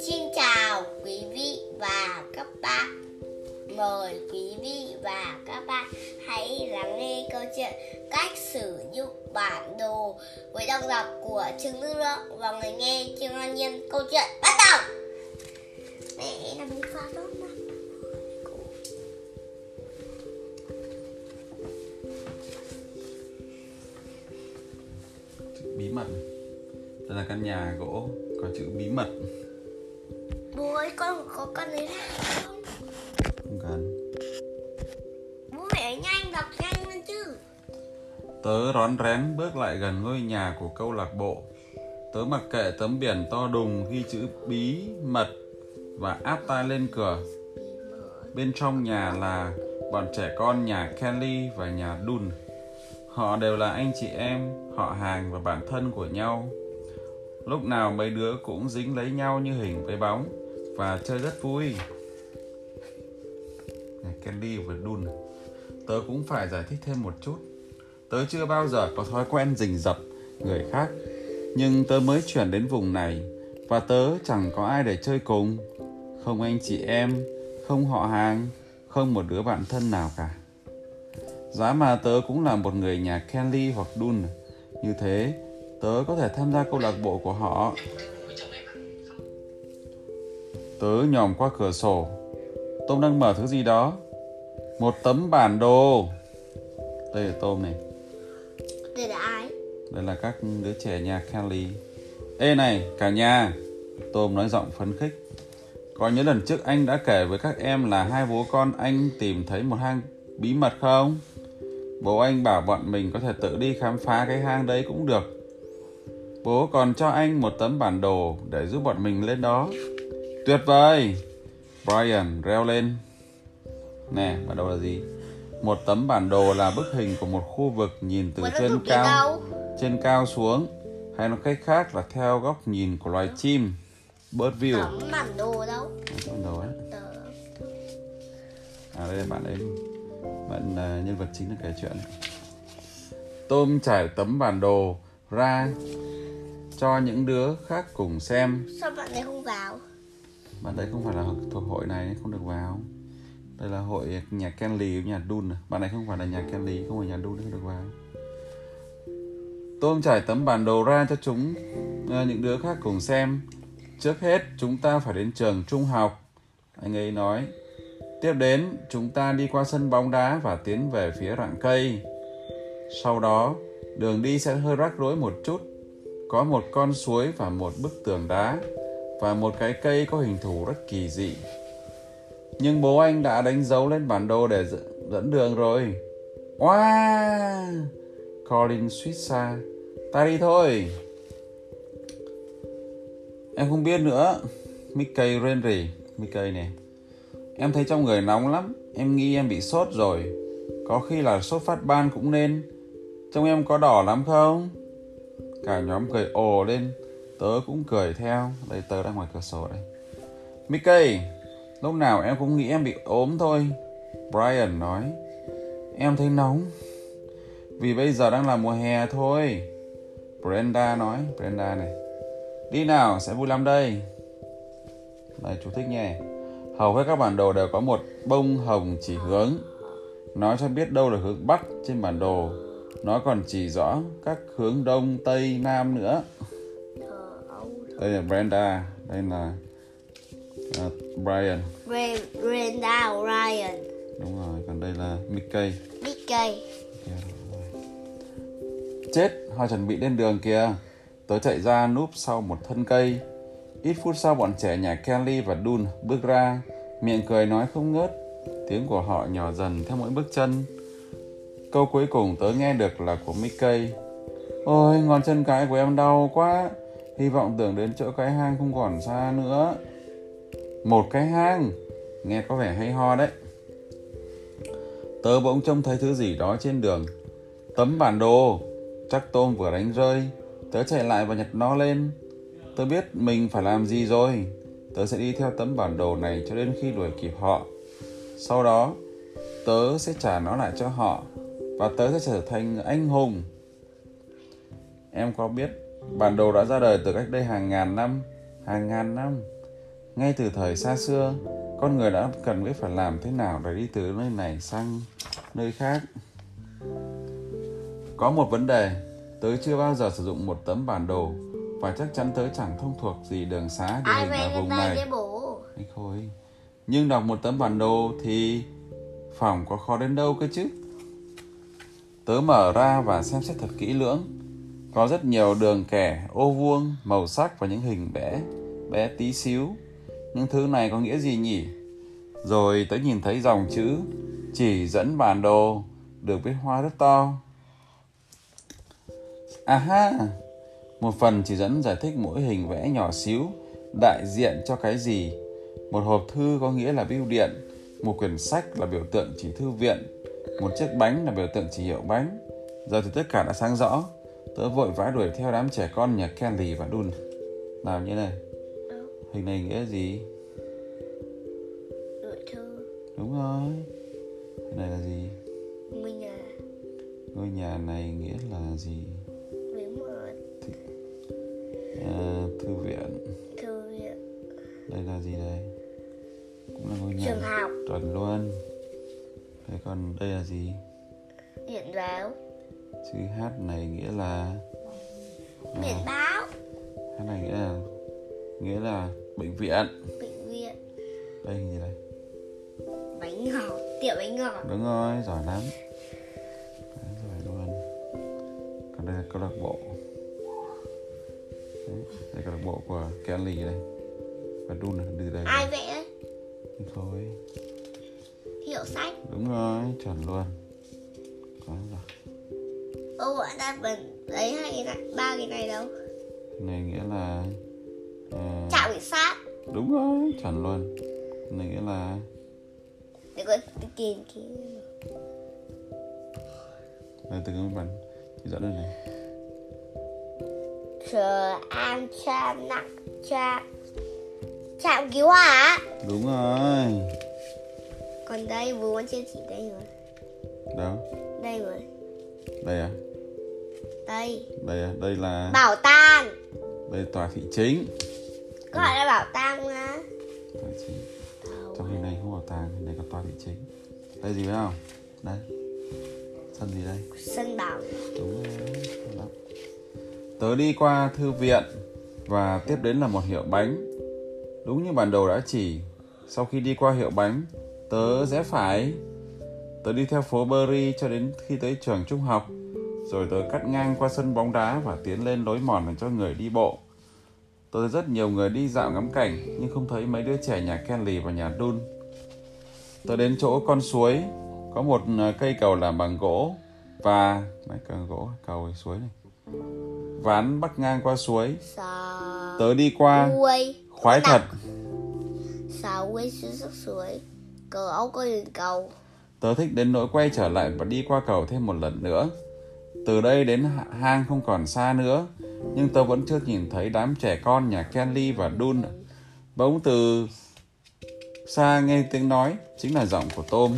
Xin chào quý vị và các bạn. Mời quý vị và các bạn hãy lắng nghe câu chuyện cách sử dụng bản đồ với đồng đọc của Trương Đức Lượng và người nghe Trương An Nhiên. Câu chuyện bắt đầu. Mẹ làm gì pha đó bí mật. Đây là căn nhà gỗ có chữ bí mật. Bố ơi con có con đấy không? không cần. Bố phải nhanh đọc nhanh lên chứ. tớ rón rén bước lại gần ngôi nhà của câu lạc bộ. Tớ mặc kệ tấm biển to đùng ghi chữ bí mật và áp tai lên cửa. Bên trong nhà là bọn trẻ con nhà Kelly và nhà Dun họ đều là anh chị em họ hàng và bạn thân của nhau. Lúc nào mấy đứa cũng dính lấy nhau như hình với bóng và chơi rất vui. Này, Kelly vừa đun. tớ cũng phải giải thích thêm một chút. Tớ chưa bao giờ có thói quen rình rập người khác nhưng tớ mới chuyển đến vùng này và tớ chẳng có ai để chơi cùng. Không anh chị em không họ hàng không một đứa bạn thân nào cả giá mà tớ cũng là một người nhà Kelly hoặc Dun. Như thế tớ có thể tham gia câu lạc bộ của họ. Tớ nhòm qua cửa sổ. Tôm đang mở thứ gì đó? Một tấm bản đồ. Đây là tôm này. Đây là ai? đây là các đứa trẻ nhà Kelly. Ê này cả nhà. Tôm nói giọng phấn khích. Có nhớ lần trước anh đã kể với các em là hai bố con anh tìm thấy một hang bí mật không? Bố anh bảo bọn mình có thể tự đi khám phá cái hang đấy cũng được. Bố còn cho anh một tấm bản đồ để giúp bọn mình lên đó. Tuyệt vời! Brian reo lên. Nè bản đồ là gì? Một tấm bản đồ là bức hình của một khu vực nhìn từ trên cao trên cao xuống. Hay nói cách khác là theo góc nhìn của loài chim. Bird view. Tấm bản đồ đâu? Bản đồ ấy. À đây là bạn ấy bạn à, nhân vật chính là kể chuyện. Tôm trải tấm bản đồ ra cho những đứa khác cùng xem. Sao bạn này không vào? bạn đấy không phải là thuộc hội này không được vào. Đây là hội nhà Kenley với nhà Dun. Bạn này không phải là nhà Kenley không phải nhà Dun không được vào. Tôm trải tấm bản đồ ra cho chúng à, những đứa khác cùng xem. Trước hết chúng ta phải đến trường trung học. Anh ấy nói tiếp đến, chúng ta đi qua sân bóng đá và tiến về phía rặng cây. Sau đó, đường đi sẽ hơi rắc rối một chút. Có một con suối và một bức tường đá và một cái cây có hình thù rất kỳ dị. Nhưng bố anh đã đánh dấu lên bản đồ để dẫn đường rồi. Wow! Colin suýt xa. Ta đi thôi. Em không biết nữa. Mickey rên rỉ mickey này em thấy trong người nóng lắm, em nghĩ em bị sốt rồi. Có khi là sốt phát ban cũng nên. Trông em có đỏ lắm không? Cả nhóm cười ồ lên. Tớ cũng cười theo. Đây, tớ đang ngoài cửa sổ đây. Mickey, lúc nào em cũng nghĩ em bị ốm thôi. Brian nói. Em thấy nóng. Vì bây giờ đang là mùa hè thôi. Brenda nói. Brenda này. Đi nào, sẽ vui lắm đây. Đây chú thích nha hầu hết các bản đồ đều có một bông hồng chỉ hướng. Nó cho biết đâu là hướng bắc trên bản đồ. Nó còn chỉ rõ các hướng đông tây nam nữa. Đây là brenda. Đây là à, brian. Bre- Brenda Ryan. đúng rồi còn đây là mickey. Mickey. chết họ chuẩn bị lên đường kìa. Tớ chạy ra núp sau một thân cây ít phút sau bọn trẻ nhà kelly và dun bước ra, miệng cười nói không ngớt. Tiếng của họ nhỏ dần theo mỗi bước chân. Câu cuối cùng tớ nghe được là của mickey. Ôi, ngón chân cái của em đau quá. Hy vọng tưởng đến chỗ cái hang không còn xa nữa. Một cái hang? Nghe có vẻ hay ho đấy. Tớ bỗng trông thấy thứ gì đó trên đường. Tấm bản đồ. Chắc tôm vừa đánh rơi. Tớ chạy lại và nhặt nó lên tớ biết mình phải làm gì rồi tớ sẽ đi theo tấm bản đồ này cho đến khi đuổi kịp họ sau đó tớ sẽ trả nó lại cho họ và tớ sẽ trở thành anh hùng em có biết bản đồ đã ra đời từ cách đây hàng ngàn năm, hàng ngàn năm. Ngay từ thời xa xưa, con người đã cần biết phải làm thế nào để đi từ nơi này sang nơi khác. Có một vấn đề, tớ chưa bao giờ sử dụng một tấm bản đồ và chắc chắn tớ chẳng thông thuộc gì đường xá địa hình ở vùng này. Anh Khôi. Nhưng đọc một tấm bản đồ thì phòng có khó đến đâu cơ chứ. Tớ mở ra và xem xét thật kỹ lưỡng. Có rất nhiều đường kẻ, ô vuông, màu sắc và những hình vẽ, bé tí xíu. Những thứ này có nghĩa gì nhỉ? Rồi tớ nhìn thấy dòng chữ chỉ dẫn bản đồ được viết hoa rất to. À ha, một phần chỉ dẫn giải thích mỗi hình vẽ nhỏ xíu đại diện cho cái gì. Một hộp thư có nghĩa là bưu điện, một quyển sách là biểu tượng chỉ thư viện, một chiếc bánh là biểu tượng chỉ hiệu bánh. Giờ thì tất cả đã sáng rõ. Tớ vội vã đuổi theo đám trẻ con nhà Kelly và Dun. Làm như này. Hình này nghĩa gì? Thư Đúng rồi. Hình này là gì? Mình à Ngôi nhà này nghĩa là gì? À, thư viện. Thư viện Đây là gì đây? Cũng là ngôi nhà. Trường học Chuẩn luôn. Thế còn đây là gì? Điện báo Chữ H này nghĩa là Biển báo H này nghĩa là nghĩa là bệnh viện. Bệnh viện Đây hình gì đây? Bánh ngọt Tiệm bánh ngọt Đúng rồi, giỏi lắm. Đấy, giỏi luôn. Còn đây là câu lạc bộ. Đây câu lạc bộ của Kelly đây. Và Dun từ đây. Ai vẽ đấy? Thôi, Hiệu sách đúng rồi, chuẩn luôn. Có rồi. Ô bọn ta bẩn lấy hai cái này ba cái này đâu Này nghĩa là à, Trạm cảnh sát đúng rồi, chuẩn luôn. Này nghĩa là Để có cái tiền kia đây từ cái bản chỉ dẫn đây này. Chờ an cha nặng cha Trạm cứu hỏa Đúng rồi. Còn đây bố con chưa chỉ đây rồi Đâu? Đây rồi Đây à? Đây Đây à? Đây là Bảo tàng đây là tòa thị chính. Có gọi là bảo tàng mà Tòa thị chính. Trong hình này không bảo tàng, hình này có tòa thị chính. Đây gì phải không? Đây. Sân gì đây? Sân bóng Đúng rồi. Tớ đi qua thư viện và tiếp đến là một hiệu bánh. Đúng như bản đồ đã chỉ, sau khi đi qua hiệu bánh, tớ rẽ phải. Tớ đi theo phố berry cho đến khi tới trường trung học, rồi tớ cắt ngang qua sân bóng đá và tiến lên lối mòn dành cho người đi bộ. Tớ thấy rất nhiều người đi dạo ngắm cảnh, nhưng không thấy mấy đứa trẻ nhà Kenley và nhà Dun. Tớ đến chỗ con suối, có một ờ, cây cầu làm bằng gỗ và mấy cây gỗ cầu suối này ván bắc ngang qua suối. Tớ đi qua. Khoái thật. Sao uôi xuống sức suối. Cờ ốc có đường cầu. Tớ thích đến nỗi quay trở lại và đi qua cầu thêm một lần nữa. Từ đây đến hang không còn xa nữa nhưng tớ vẫn chưa nhìn thấy đám trẻ con nhà Kelly và Dun. Bỗng từ xa nghe tiếng nói chính là giọng của Tom.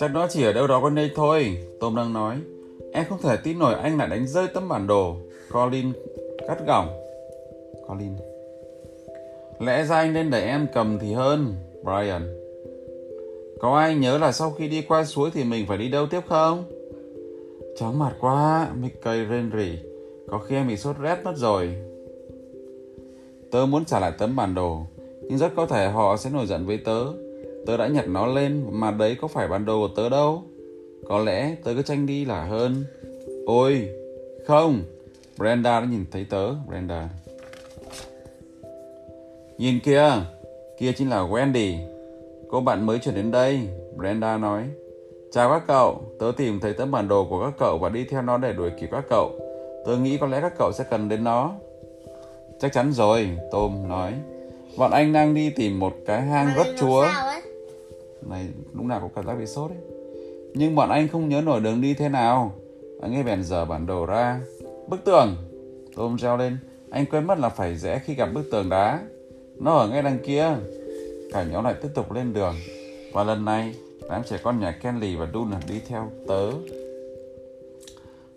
Chắc nó chỉ ở đâu đó quanh đây thôi Tom đang nói em không thể tin nổi anh lại đánh rơi tấm bản đồ Colin cắt gỏng Colin lẽ ra anh nên để em cầm thì hơn Brian có ai nhớ là sau khi đi qua suối thì mình phải đi đâu tiếp không? Chóng mặt quá, Mickey rên rỉ. Có khi em bị sốt rét mất rồi. Tớ muốn trả lại tấm bản đồ, nhưng rất có thể họ sẽ nổi giận với tớ. Tớ đã nhặt nó lên, mà đấy có phải bản đồ của tớ đâu. Có lẽ tớ cứ tranh đi là hơn. Ôi, không. Brenda đã nhìn thấy tớ, Brenda. Nhìn kìa, kia chính là Wendy. Cô bạn mới chuyển đến đây, Brenda nói. Chào các cậu, tớ tìm thấy tấm bản đồ của các cậu và đi theo nó để đuổi kịp các cậu. Tớ nghĩ có lẽ các cậu sẽ cần đến nó. Chắc chắn rồi, Tom nói. Bọn anh đang đi tìm một cái hang rất chúa. Này, lúc nào cũng cảm giác bị sốt ấy. Nhưng bọn anh không nhớ nổi đường đi thế nào. Anh ấy bèn dở bản đồ ra. Bức tường. Tom reo lên. Anh quên mất là phải rẽ khi gặp bức tường đá. Nó ở ngay đằng kia. Cả nhóm lại tiếp tục lên đường. Và lần này, đám trẻ con nhà Kelly và Dun đi theo tớ.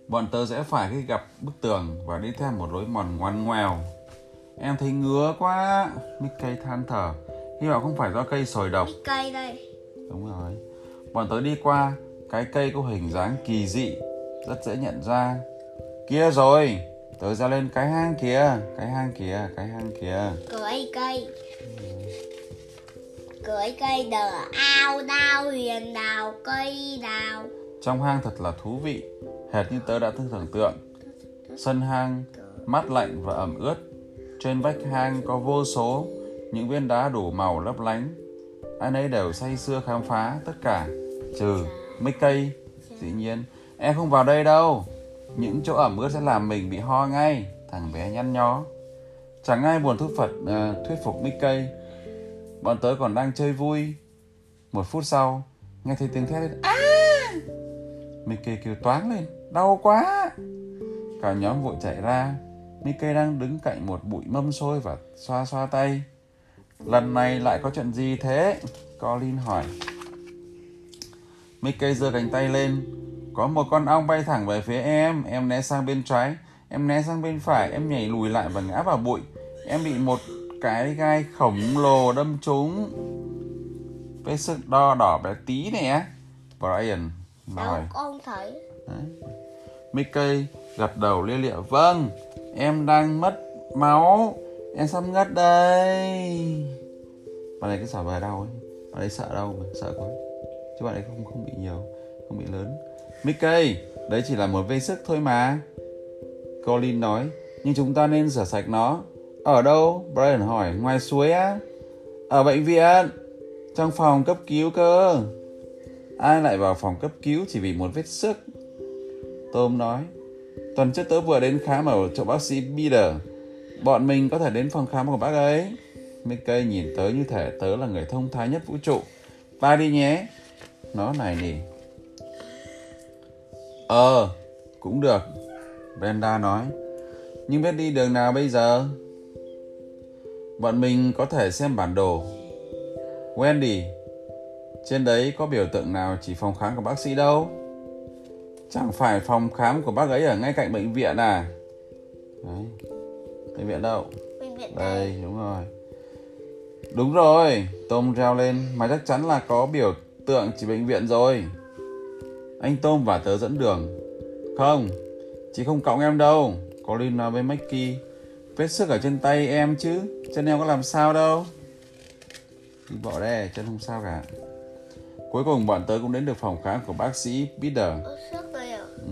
Bọn tớ sẽ phải khi gặp bức tường và đi theo một lối mòn ngoằn ngoèo. Em thấy ngứa quá. Mickey than thở. Hy vọng không phải do cây sồi độc. Cây đây. Đúng rồi. Bọn tớ đi qua cái cây có hình dáng kỳ dị, rất dễ nhận ra. Kia rồi, tớ ra lên cái hang kìa, cái hang kìa, cái hang kìa. Cưỡi cây. Cưỡi cây đờ ao đao huyền đào cây đào. Trong hang thật là thú vị, hệt như tớ đã từng tưởng tượng. Sân hang mát lạnh và ẩm ướt. Trên vách hang có vô số những viên đá đủ màu lấp lánh. Ai nấy đều say sưa khám phá tất cả, trừ Mickey. Dĩ nhiên, em không vào đây đâu. Những chỗ ẩm ướt sẽ làm mình bị ho ngay. Thằng bé nhăn nhó. Chẳng ai buồn thuyết Phật uh, thuyết phục Mickey. Bọn tớ còn đang chơi vui. Một phút sau, nghe thấy tiếng thét lên. À! Mickey kêu toáng lên. Đau quá. Cả nhóm vội chạy ra. Mickey đang đứng cạnh một bụi mâm xôi và xoa xoa tay. Lần này lại có chuyện gì thế? Colin hỏi. Mickey giơ cánh tay lên. Có một con ong bay thẳng về phía em. Em né sang bên trái. Em né sang bên phải. Em nhảy lùi lại và ngã vào bụi. Em bị một cái gai khổng lồ đâm trúng. Vết sức đo đỏ bé tí nè. Brian nói. Đâu con thấy. Đấy. Mickey gật đầu lia lịa. Vâng, em đang mất máu. Em sắp ngất đây. Bạn này cứ xả bài đau ấy. Bạn ấy sợ đau mà, sợ quá. Chứ bạn ấy không không bị nhiều, không bị lớn. Mickey, đấy chỉ là một vết sức thôi mà. Colin nói, nhưng chúng ta nên rửa sạch nó. Ở đâu? Brian hỏi, ngoài suối á? Ở bệnh viện. Trong phòng cấp cứu cơ. Ai lại vào phòng cấp cứu chỉ vì một vết sức? Tom nói, tuần trước tớ vừa đến khám ở chỗ bác sĩ Peter. Bọn mình có thể đến phòng khám của bác ấy. Mickey nhìn tớ như thể tớ là người thông thái nhất vũ trụ. Ba đi nhé. Nó này nỉ. Ờ, cũng được. Brenda nói. Nhưng biết đi đường nào bây giờ? Bọn mình có thể xem bản đồ. Wendy, trên đấy có biểu tượng nào chỉ phòng khám của bác sĩ đâu? Chẳng phải phòng khám của bác ấy ở ngay cạnh bệnh viện à? Đấy. Bệnh viện đâu? Bệnh viện Đây, đây. đúng rồi. Đúng rồi, Tom reo lên, mà chắc chắn là có biểu tượng chỉ bệnh viện rồi. Anh Tom và tớ dẫn đường. Không, chị không cõng em đâu. Colin nói với Mackie. Vết sức ở trên tay em chứ, chân em có làm sao đâu. Đi bỏ đây, chân không sao cả. Cuối cùng bọn tớ cũng đến được phòng khám của bác sĩ Peter. Ừ.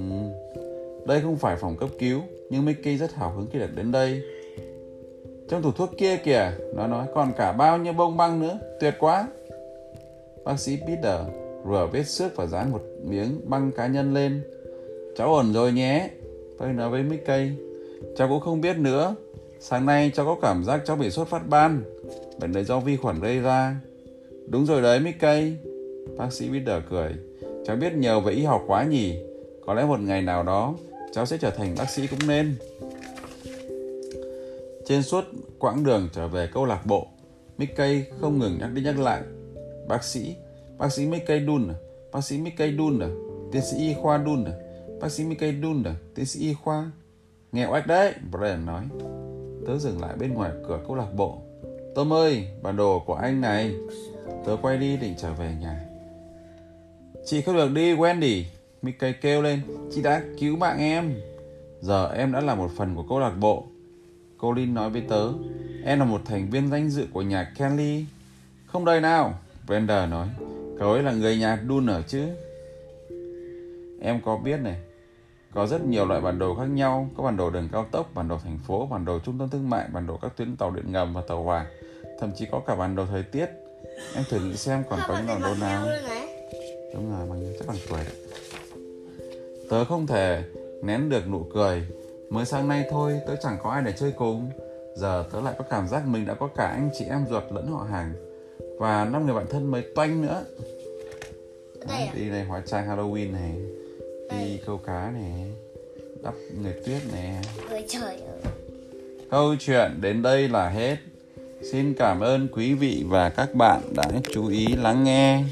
Đây không phải phòng cấp cứu, nhưng Mickey rất hào hứng khi được đến đây. Trong tủ thuốc kia kìa, nó nói còn cả bao nhiêu bông băng nữa, tuyệt quá. Bác sĩ Peter rửa vết xước và dán một miếng băng cá nhân lên. Cháu ổn rồi nhé, tôi nói với Mickey. Cháu cũng không biết nữa, sáng nay cháu có cảm giác cháu bị sốt phát ban, bệnh đấy do vi khuẩn gây ra. Đúng rồi đấy Mickey, bác sĩ Peter cười. Cháu biết nhiều về y học quá nhỉ, có lẽ một ngày nào đó cháu sẽ trở thành bác sĩ cũng nên. Trên suốt quãng đường trở về câu lạc bộ, Mickey không ngừng nhắc đi nhắc lại. Bác sĩ, bác sĩ Mickey Dunn, à? bác sĩ Mickey Dunn, à? tiến sĩ y khoa Dunn, à? bác sĩ Mickey Dunn, tiến sĩ y khoa. Nghe oách đấy, Brian nói. Tớ dừng lại bên ngoài cửa câu lạc bộ. Tom ơi, bản đồ của anh này. Tớ quay đi định trở về nhà. Chị không được đi, Wendy. Mickey kêu lên. Chị đã cứu mạng em. Giờ em đã là một phần của câu lạc bộ. Colin nói với tớ. Em là một thành viên danh dự của nhà Kelly. Không đời nào. Brenda nói. Cậu ấy là người nhà Dunner chứ. Em có biết này. Có rất nhiều loại bản đồ khác nhau. Có bản đồ đường cao tốc, bản đồ thành phố, bản đồ trung tâm thương mại, bản đồ các tuyến tàu điện ngầm và tàu hỏa. Thậm chí có cả bản đồ thời tiết. Em thử nghĩ xem còn có những bản đồ nào. Đúng rồi, bằng chắc bằng tuổi đấy. Tớ không thể nén được nụ cười. Mới sáng nay thôi, tớ chẳng có ai để chơi cùng. Giờ tớ lại có cảm giác mình đã có cả anh chị em ruột lẫn họ hàng. Và năm người bạn thân mới toanh nữa. Đây à? Đi này hóa trang Halloween này. Đi Đây. câu cá này. Đắp người tuyết nè. Người trời ơi. Câu chuyện đến đây là hết. Xin cảm ơn quý vị và các bạn đã chú ý lắng nghe.